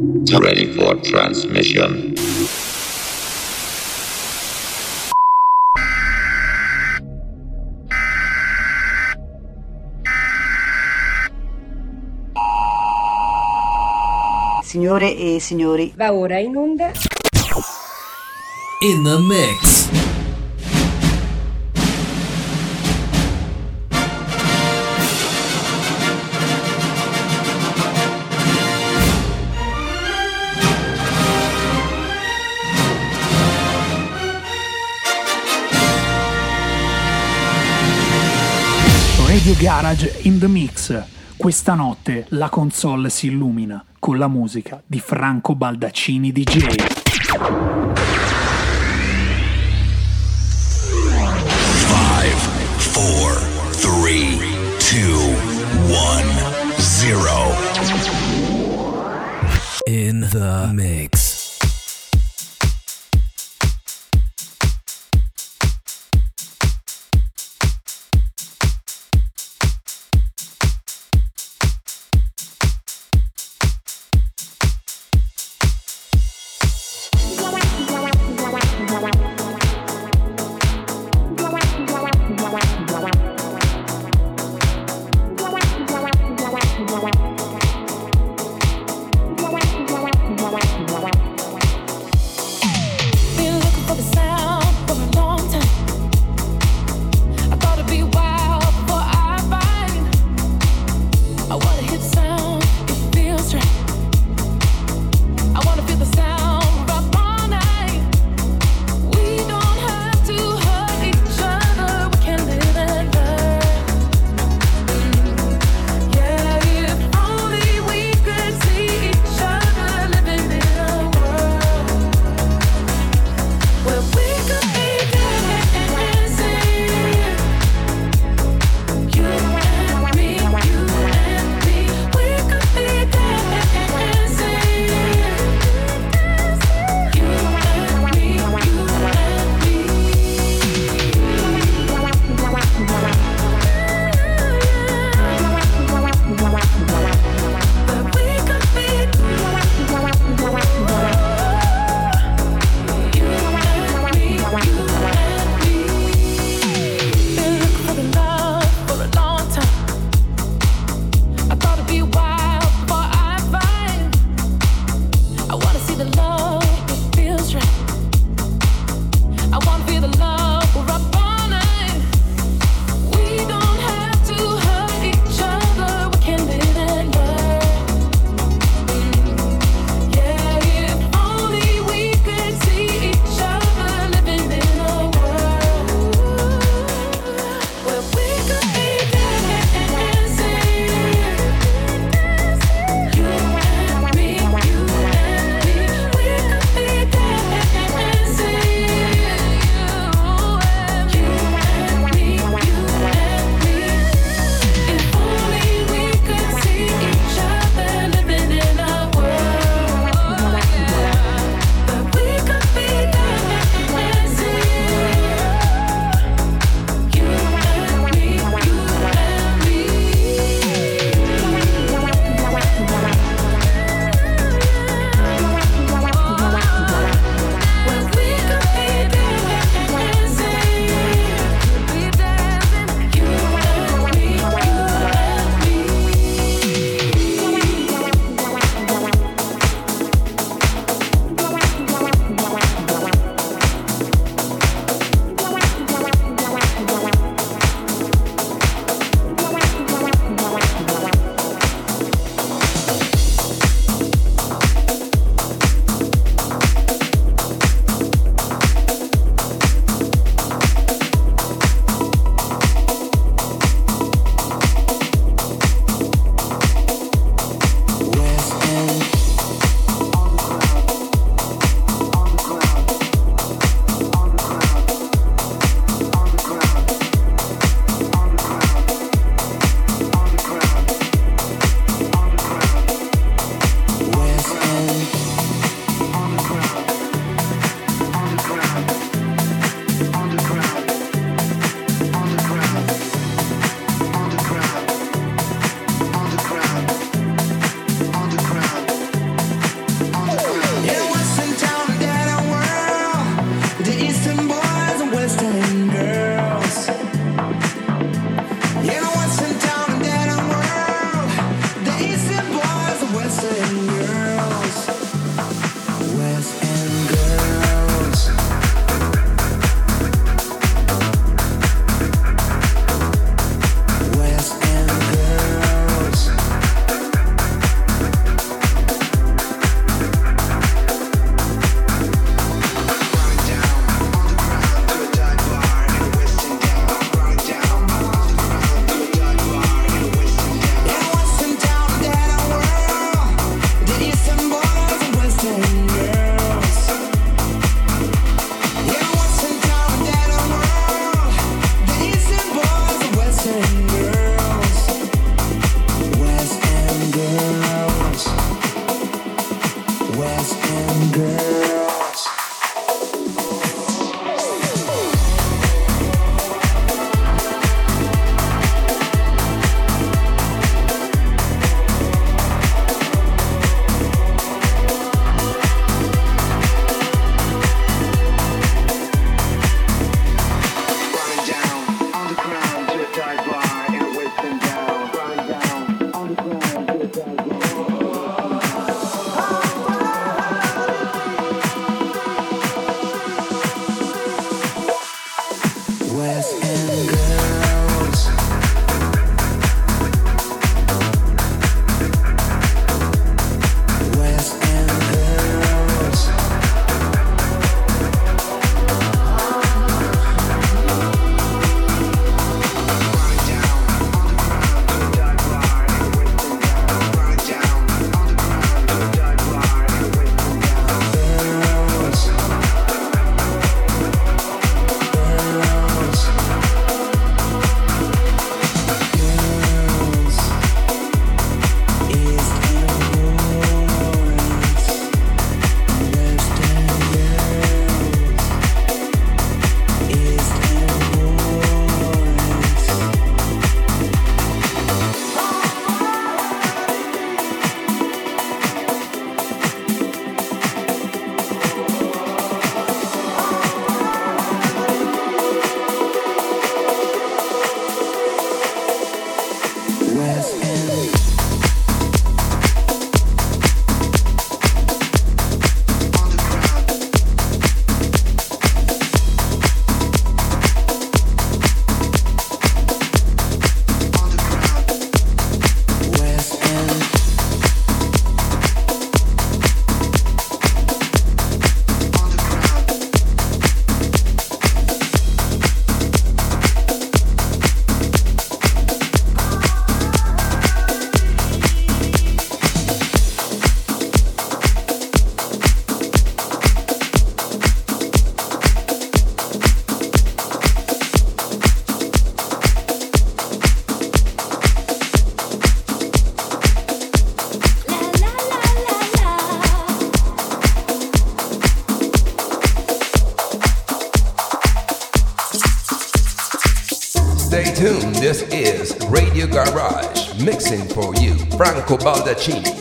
Ready for transmission. Signore e signori, Va ora in onda In the mix. Radio Garage in the Mix. Questa notte la console si illumina con la musica di Franco Baldaccini DJ. Five, four, three, two, one, zero. In the mix. Franco Baldacci. In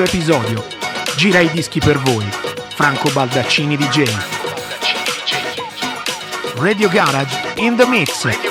questo episodio gira i dischi per voi, Franco Baldaccini DJ. Radio Garage in the mix.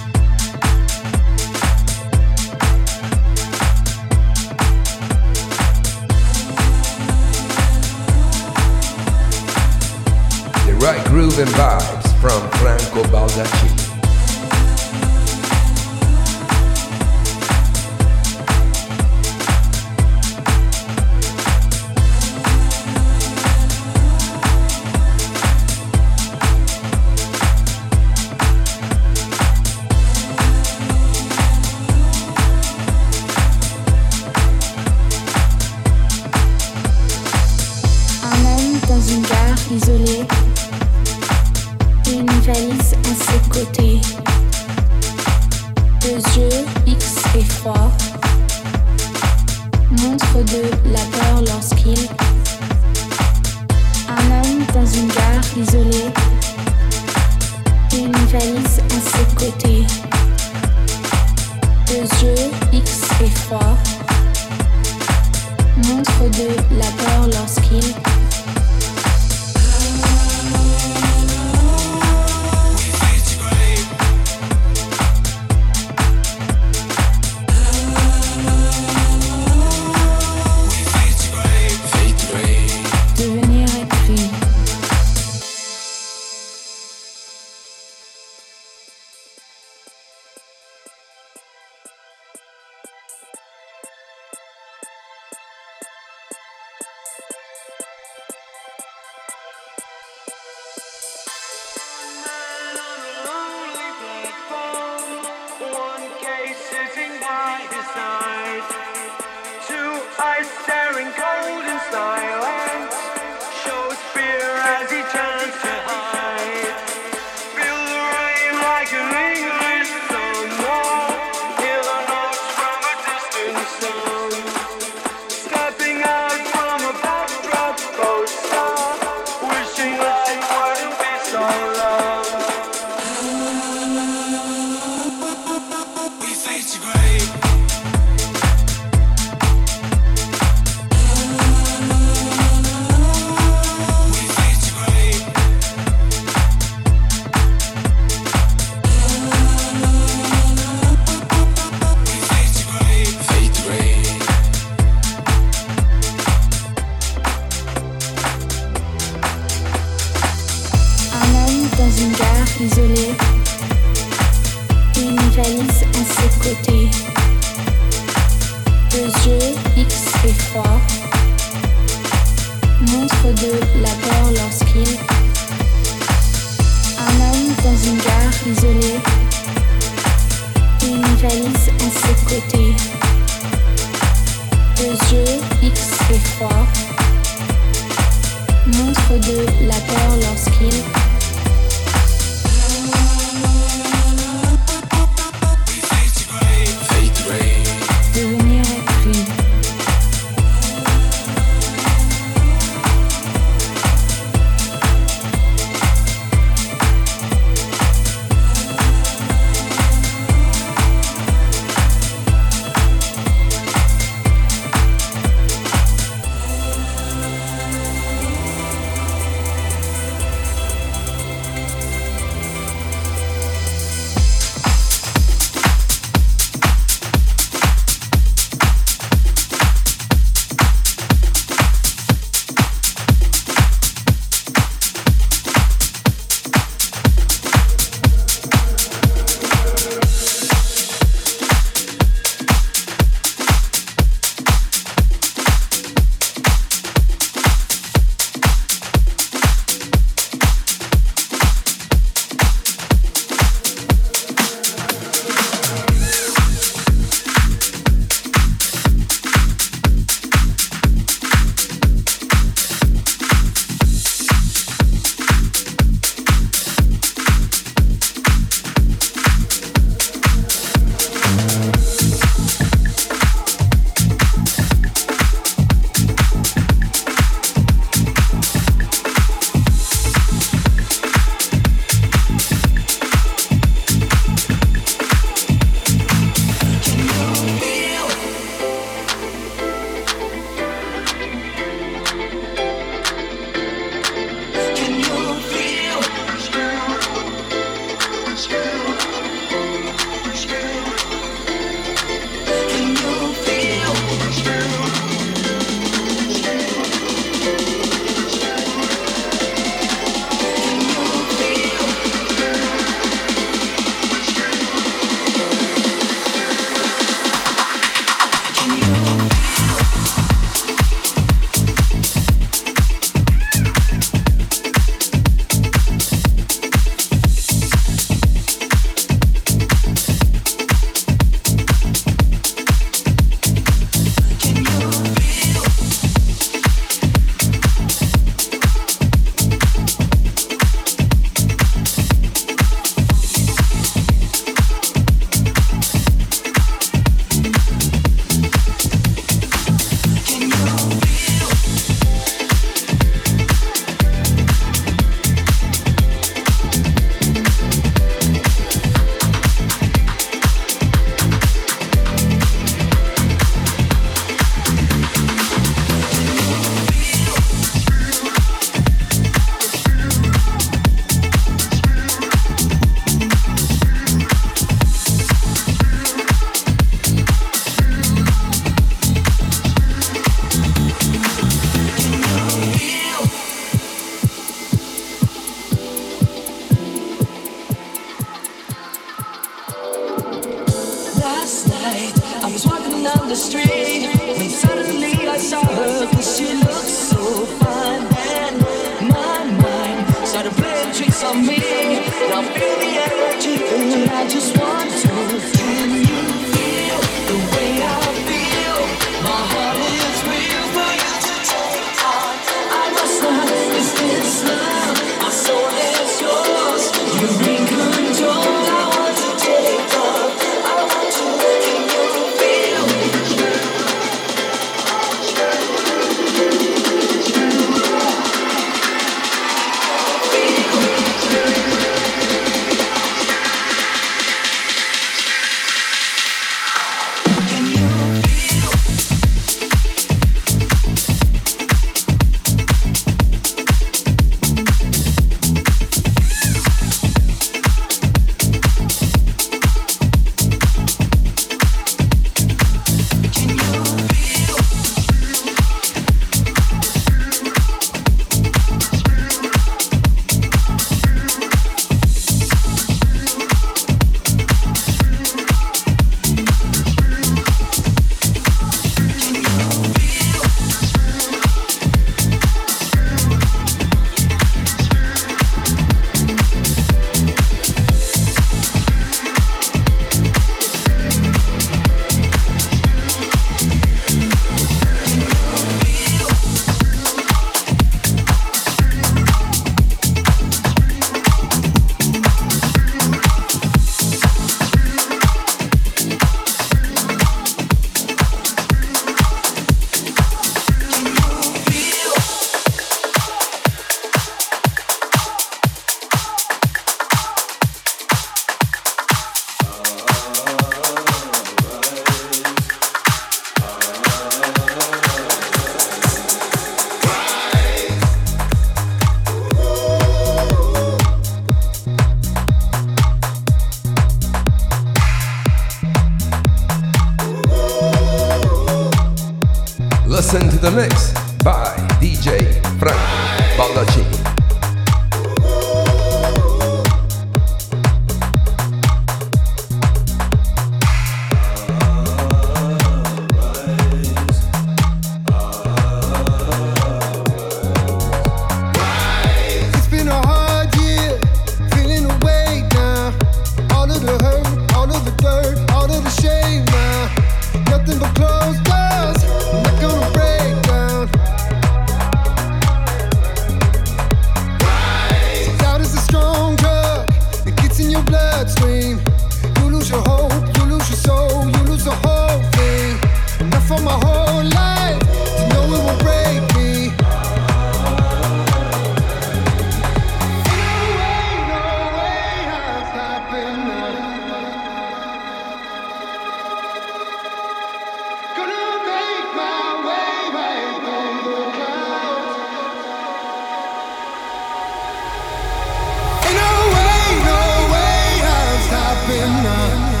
time.